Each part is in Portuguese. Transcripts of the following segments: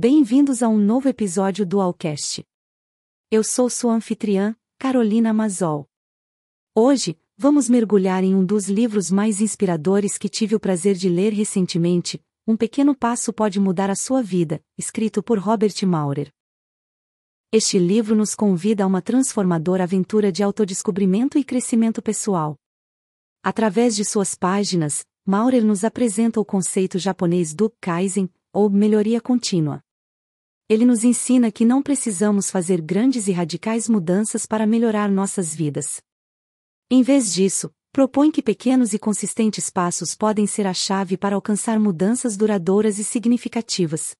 Bem-vindos a um novo episódio do Alcast. Eu sou sua anfitriã, Carolina Mazol. Hoje, vamos mergulhar em um dos livros mais inspiradores que tive o prazer de ler recentemente, Um Pequeno Passo Pode Mudar a Sua Vida, escrito por Robert Maurer. Este livro nos convida a uma transformadora aventura de autodescobrimento e crescimento pessoal. Através de suas páginas, Maurer nos apresenta o conceito japonês do Kaizen, ou melhoria contínua. Ele nos ensina que não precisamos fazer grandes e radicais mudanças para melhorar nossas vidas. Em vez disso, propõe que pequenos e consistentes passos podem ser a chave para alcançar mudanças duradouras e significativas.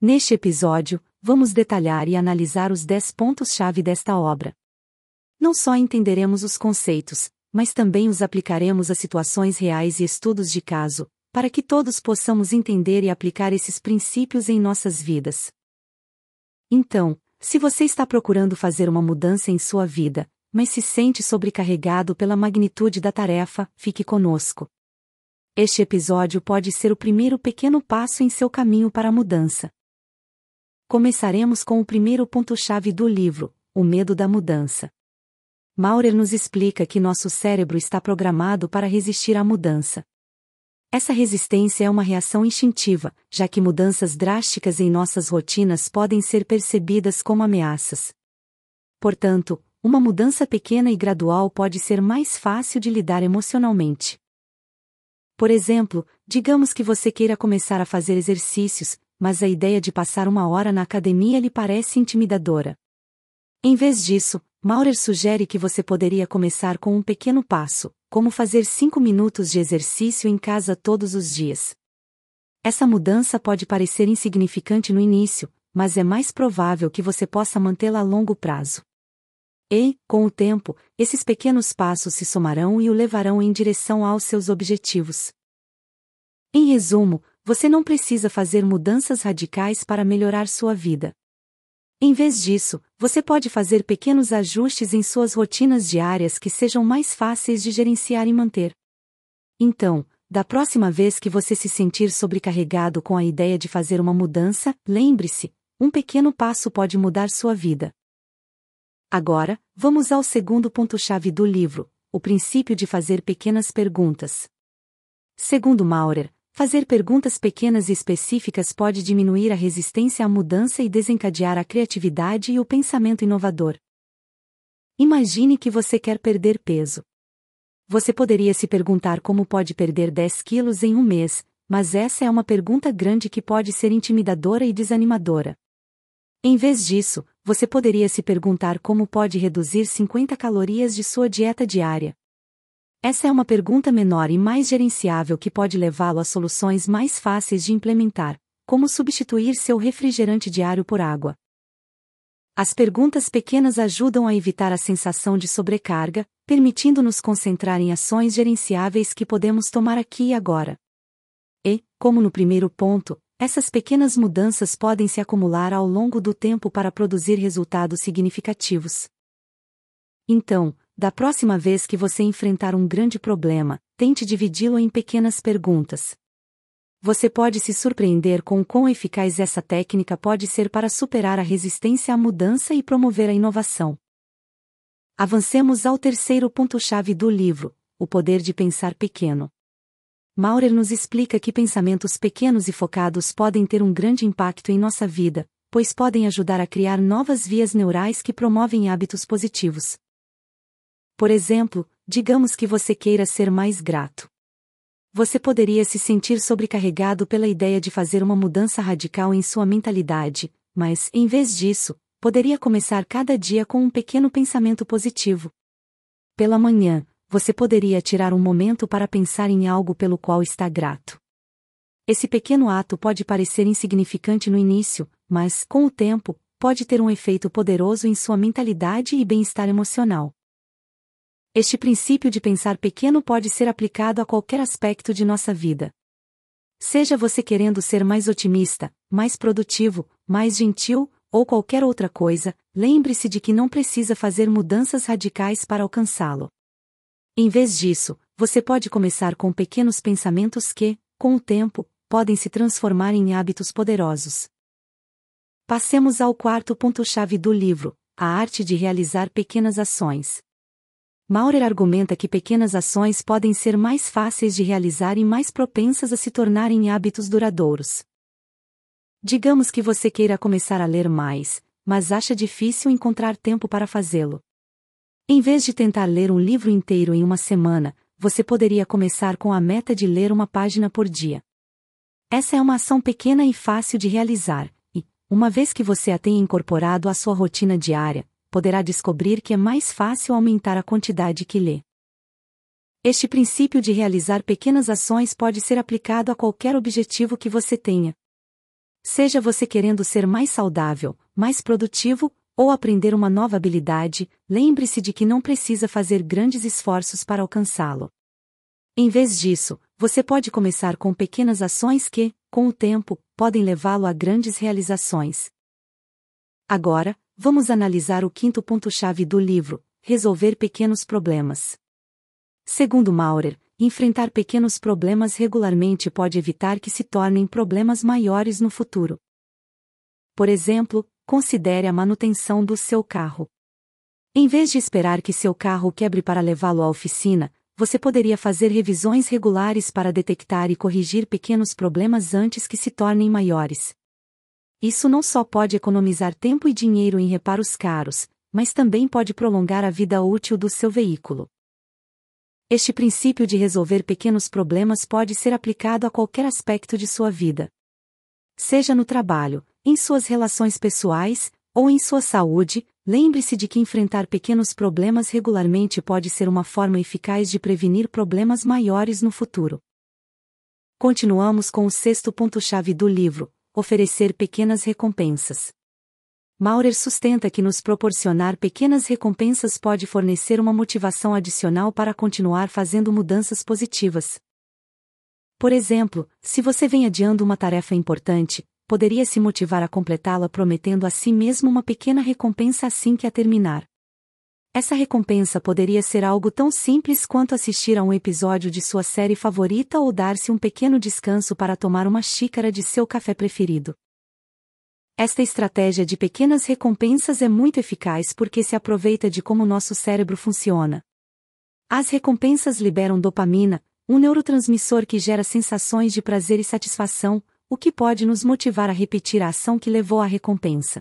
Neste episódio, vamos detalhar e analisar os 10 pontos-chave desta obra. Não só entenderemos os conceitos, mas também os aplicaremos a situações reais e estudos de caso, para que todos possamos entender e aplicar esses princípios em nossas vidas. Então, se você está procurando fazer uma mudança em sua vida, mas se sente sobrecarregado pela magnitude da tarefa, fique conosco. Este episódio pode ser o primeiro pequeno passo em seu caminho para a mudança. Começaremos com o primeiro ponto-chave do livro, o medo da mudança. Maurer nos explica que nosso cérebro está programado para resistir à mudança. Essa resistência é uma reação instintiva, já que mudanças drásticas em nossas rotinas podem ser percebidas como ameaças. Portanto, uma mudança pequena e gradual pode ser mais fácil de lidar emocionalmente. Por exemplo, digamos que você queira começar a fazer exercícios, mas a ideia de passar uma hora na academia lhe parece intimidadora. Em vez disso, Maurer sugere que você poderia começar com um pequeno passo, como fazer 5 minutos de exercício em casa todos os dias. Essa mudança pode parecer insignificante no início, mas é mais provável que você possa mantê-la a longo prazo. E, com o tempo, esses pequenos passos se somarão e o levarão em direção aos seus objetivos. Em resumo, você não precisa fazer mudanças radicais para melhorar sua vida. Em vez disso, você pode fazer pequenos ajustes em suas rotinas diárias que sejam mais fáceis de gerenciar e manter. Então, da próxima vez que você se sentir sobrecarregado com a ideia de fazer uma mudança, lembre-se: um pequeno passo pode mudar sua vida. Agora, vamos ao segundo ponto-chave do livro: o princípio de fazer pequenas perguntas. Segundo Maurer, Fazer perguntas pequenas e específicas pode diminuir a resistência à mudança e desencadear a criatividade e o pensamento inovador. Imagine que você quer perder peso. Você poderia se perguntar como pode perder 10 quilos em um mês, mas essa é uma pergunta grande que pode ser intimidadora e desanimadora. Em vez disso, você poderia se perguntar como pode reduzir 50 calorias de sua dieta diária. Essa é uma pergunta menor e mais gerenciável que pode levá-lo a soluções mais fáceis de implementar, como substituir seu refrigerante diário por água. As perguntas pequenas ajudam a evitar a sensação de sobrecarga, permitindo-nos concentrar em ações gerenciáveis que podemos tomar aqui e agora. E, como no primeiro ponto, essas pequenas mudanças podem se acumular ao longo do tempo para produzir resultados significativos. Então, da próxima vez que você enfrentar um grande problema, tente dividi-lo em pequenas perguntas. Você pode se surpreender com quão eficaz essa técnica pode ser para superar a resistência à mudança e promover a inovação. Avancemos ao terceiro ponto-chave do livro: o poder de pensar pequeno. Maurer nos explica que pensamentos pequenos e focados podem ter um grande impacto em nossa vida, pois podem ajudar a criar novas vias neurais que promovem hábitos positivos. Por exemplo, digamos que você queira ser mais grato. Você poderia se sentir sobrecarregado pela ideia de fazer uma mudança radical em sua mentalidade, mas, em vez disso, poderia começar cada dia com um pequeno pensamento positivo. Pela manhã, você poderia tirar um momento para pensar em algo pelo qual está grato. Esse pequeno ato pode parecer insignificante no início, mas, com o tempo, pode ter um efeito poderoso em sua mentalidade e bem-estar emocional. Este princípio de pensar pequeno pode ser aplicado a qualquer aspecto de nossa vida. Seja você querendo ser mais otimista, mais produtivo, mais gentil, ou qualquer outra coisa, lembre-se de que não precisa fazer mudanças radicais para alcançá-lo. Em vez disso, você pode começar com pequenos pensamentos que, com o tempo, podem se transformar em hábitos poderosos. Passemos ao quarto ponto-chave do livro: a arte de realizar pequenas ações. Maurer argumenta que pequenas ações podem ser mais fáceis de realizar e mais propensas a se tornarem hábitos duradouros. Digamos que você queira começar a ler mais, mas acha difícil encontrar tempo para fazê-lo. Em vez de tentar ler um livro inteiro em uma semana, você poderia começar com a meta de ler uma página por dia. Essa é uma ação pequena e fácil de realizar, e, uma vez que você a tenha incorporado à sua rotina diária, poderá descobrir que é mais fácil aumentar a quantidade que lê. Este princípio de realizar pequenas ações pode ser aplicado a qualquer objetivo que você tenha. Seja você querendo ser mais saudável, mais produtivo, ou aprender uma nova habilidade, lembre-se de que não precisa fazer grandes esforços para alcançá-lo. Em vez disso, você pode começar com pequenas ações que, com o tempo, podem levá-lo a grandes realizações. Agora, Vamos analisar o quinto ponto-chave do livro: resolver pequenos problemas. Segundo Maurer, enfrentar pequenos problemas regularmente pode evitar que se tornem problemas maiores no futuro. Por exemplo, considere a manutenção do seu carro. Em vez de esperar que seu carro quebre para levá-lo à oficina, você poderia fazer revisões regulares para detectar e corrigir pequenos problemas antes que se tornem maiores. Isso não só pode economizar tempo e dinheiro em reparos caros, mas também pode prolongar a vida útil do seu veículo. Este princípio de resolver pequenos problemas pode ser aplicado a qualquer aspecto de sua vida. Seja no trabalho, em suas relações pessoais, ou em sua saúde, lembre-se de que enfrentar pequenos problemas regularmente pode ser uma forma eficaz de prevenir problemas maiores no futuro. Continuamos com o sexto ponto-chave do livro, oferecer pequenas recompensas. Maurer sustenta que nos proporcionar pequenas recompensas pode fornecer uma motivação adicional para continuar fazendo mudanças positivas. Por exemplo, se você vem adiando uma tarefa importante, poderia se motivar a completá-la prometendo a si mesmo uma pequena recompensa assim que a terminar. Essa recompensa poderia ser algo tão simples quanto assistir a um episódio de sua série favorita ou dar-se um pequeno descanso para tomar uma xícara de seu café preferido. Esta estratégia de pequenas recompensas é muito eficaz porque se aproveita de como nosso cérebro funciona. As recompensas liberam dopamina, um neurotransmissor que gera sensações de prazer e satisfação, o que pode nos motivar a repetir a ação que levou à recompensa.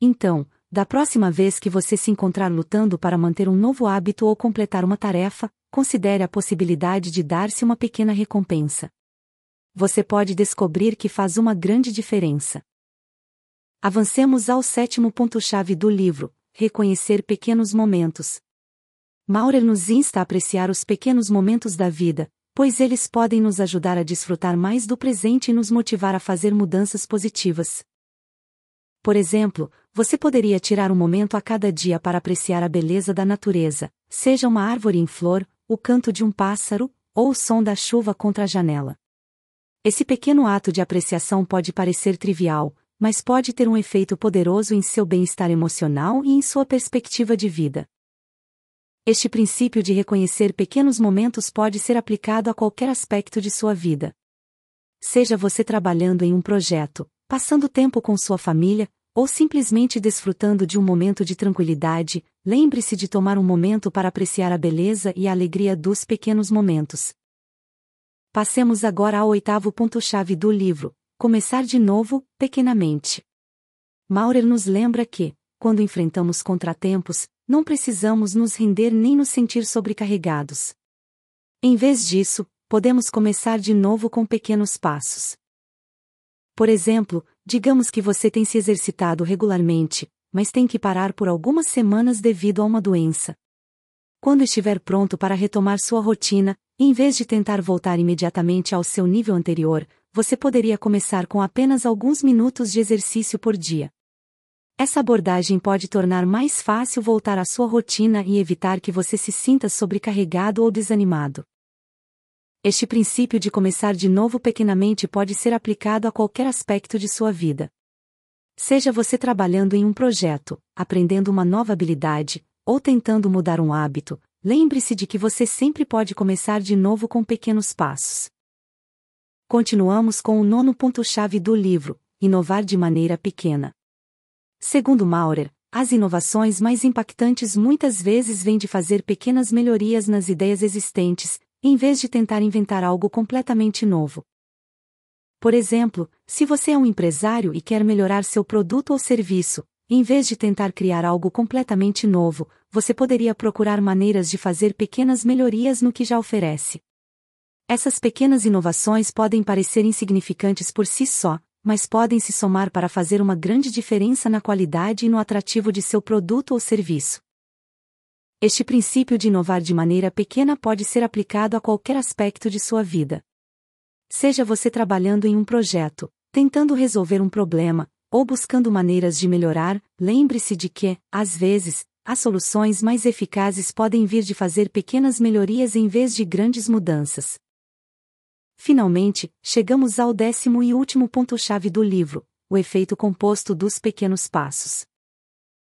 Então, da próxima vez que você se encontrar lutando para manter um novo hábito ou completar uma tarefa, considere a possibilidade de dar-se uma pequena recompensa. Você pode descobrir que faz uma grande diferença. Avancemos ao sétimo ponto-chave do livro: reconhecer pequenos momentos. Maurer nos insta a apreciar os pequenos momentos da vida, pois eles podem nos ajudar a desfrutar mais do presente e nos motivar a fazer mudanças positivas. Por exemplo, você poderia tirar um momento a cada dia para apreciar a beleza da natureza, seja uma árvore em flor, o canto de um pássaro, ou o som da chuva contra a janela. Esse pequeno ato de apreciação pode parecer trivial, mas pode ter um efeito poderoso em seu bem-estar emocional e em sua perspectiva de vida. Este princípio de reconhecer pequenos momentos pode ser aplicado a qualquer aspecto de sua vida. Seja você trabalhando em um projeto, passando tempo com sua família, ou simplesmente desfrutando de um momento de tranquilidade, lembre-se de tomar um momento para apreciar a beleza e a alegria dos pequenos momentos. Passemos agora ao oitavo ponto-chave do livro: começar de novo, pequenamente. Maurer nos lembra que, quando enfrentamos contratempos, não precisamos nos render nem nos sentir sobrecarregados. Em vez disso, podemos começar de novo com pequenos passos. Por exemplo, digamos que você tem se exercitado regularmente, mas tem que parar por algumas semanas devido a uma doença. Quando estiver pronto para retomar sua rotina, em vez de tentar voltar imediatamente ao seu nível anterior, você poderia começar com apenas alguns minutos de exercício por dia. Essa abordagem pode tornar mais fácil voltar à sua rotina e evitar que você se sinta sobrecarregado ou desanimado. Este princípio de começar de novo pequenamente pode ser aplicado a qualquer aspecto de sua vida. Seja você trabalhando em um projeto, aprendendo uma nova habilidade, ou tentando mudar um hábito, lembre-se de que você sempre pode começar de novo com pequenos passos. Continuamos com o nono ponto-chave do livro: inovar de maneira pequena. Segundo Maurer, as inovações mais impactantes muitas vezes vêm de fazer pequenas melhorias nas ideias existentes, em vez de tentar inventar algo completamente novo. Por exemplo, se você é um empresário e quer melhorar seu produto ou serviço, em vez de tentar criar algo completamente novo, você poderia procurar maneiras de fazer pequenas melhorias no que já oferece. Essas pequenas inovações podem parecer insignificantes por si só, mas podem se somar para fazer uma grande diferença na qualidade e no atrativo de seu produto ou serviço. Este princípio de inovar de maneira pequena pode ser aplicado a qualquer aspecto de sua vida. Seja você trabalhando em um projeto, tentando resolver um problema, ou buscando maneiras de melhorar, lembre-se de que, às vezes, as soluções mais eficazes podem vir de fazer pequenas melhorias em vez de grandes mudanças. Finalmente, chegamos ao décimo e último ponto-chave do livro: o efeito composto dos pequenos passos.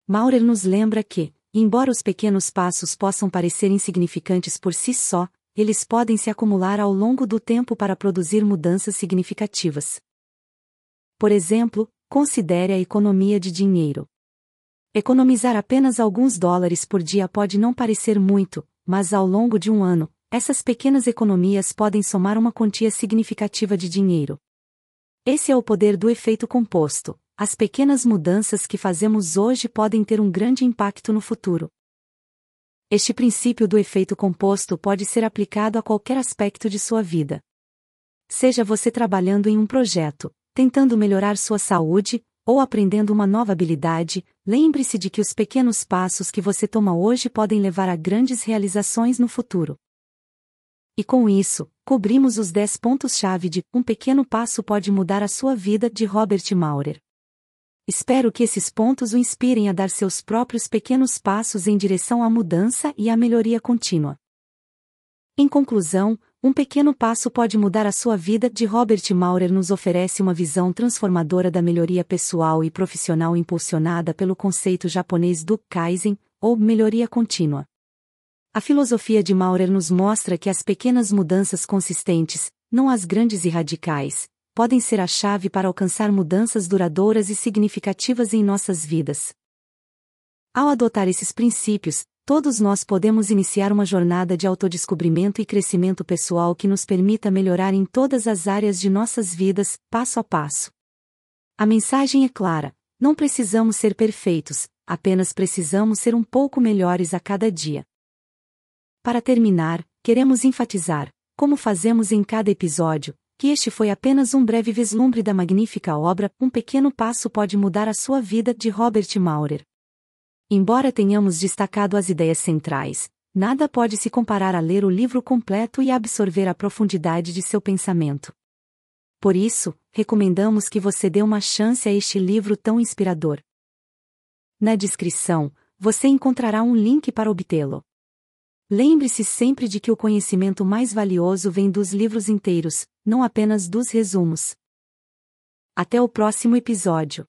Maurer nos lembra que, embora os pequenos passos possam parecer insignificantes por si só, eles podem se acumular ao longo do tempo para produzir mudanças significativas. Por exemplo, considere a economia de dinheiro. Economizar apenas alguns dólares por dia pode não parecer muito, mas ao longo de um ano, essas pequenas economias podem somar uma quantia significativa de dinheiro. Esse é o poder do efeito composto. As pequenas mudanças que fazemos hoje podem ter um grande impacto no futuro. Este princípio do efeito composto pode ser aplicado a qualquer aspecto de sua vida. Seja você trabalhando em um projeto, tentando melhorar sua saúde, ou aprendendo uma nova habilidade, lembre-se de que os pequenos passos que você toma hoje podem levar a grandes realizações no futuro. E com isso, cobrimos os 10 pontos-chave de Um Pequeno Passo Pode Mudar a Sua Vida de Robert Maurer. Espero que esses pontos o inspirem a dar seus próprios pequenos passos em direção à mudança e à melhoria contínua. Em conclusão, Um Pequeno Passo Pode Mudar a Sua Vida de Robert Maurer nos oferece uma visão transformadora da melhoria pessoal e profissional impulsionada pelo conceito japonês do Kaizen, ou melhoria contínua. A filosofia de Maurer nos mostra que as pequenas mudanças consistentes, não as grandes e radicais, podem ser a chave para alcançar mudanças duradouras e significativas em nossas vidas. Ao adotar esses princípios, todos nós podemos iniciar uma jornada de autodescobrimento e crescimento pessoal que nos permita melhorar em todas as áreas de nossas vidas, passo a passo. A mensagem é clara: não precisamos ser perfeitos, apenas precisamos ser um pouco melhores a cada dia. Para terminar, queremos enfatizar, como fazemos em cada episódio, que este foi apenas um breve vislumbre da magnífica obra Um Pequeno Passo Pode Mudar a Sua Vida de Robert Maurer. Embora tenhamos destacado as ideias centrais, nada pode se comparar a ler o livro completo e absorver a profundidade de seu pensamento. Por isso, recomendamos que você dê uma chance a este livro tão inspirador. Na descrição, você encontrará um link para obtê-lo. Lembre-se sempre de que o conhecimento mais valioso vem dos livros inteiros, não apenas dos resumos. Até o próximo episódio.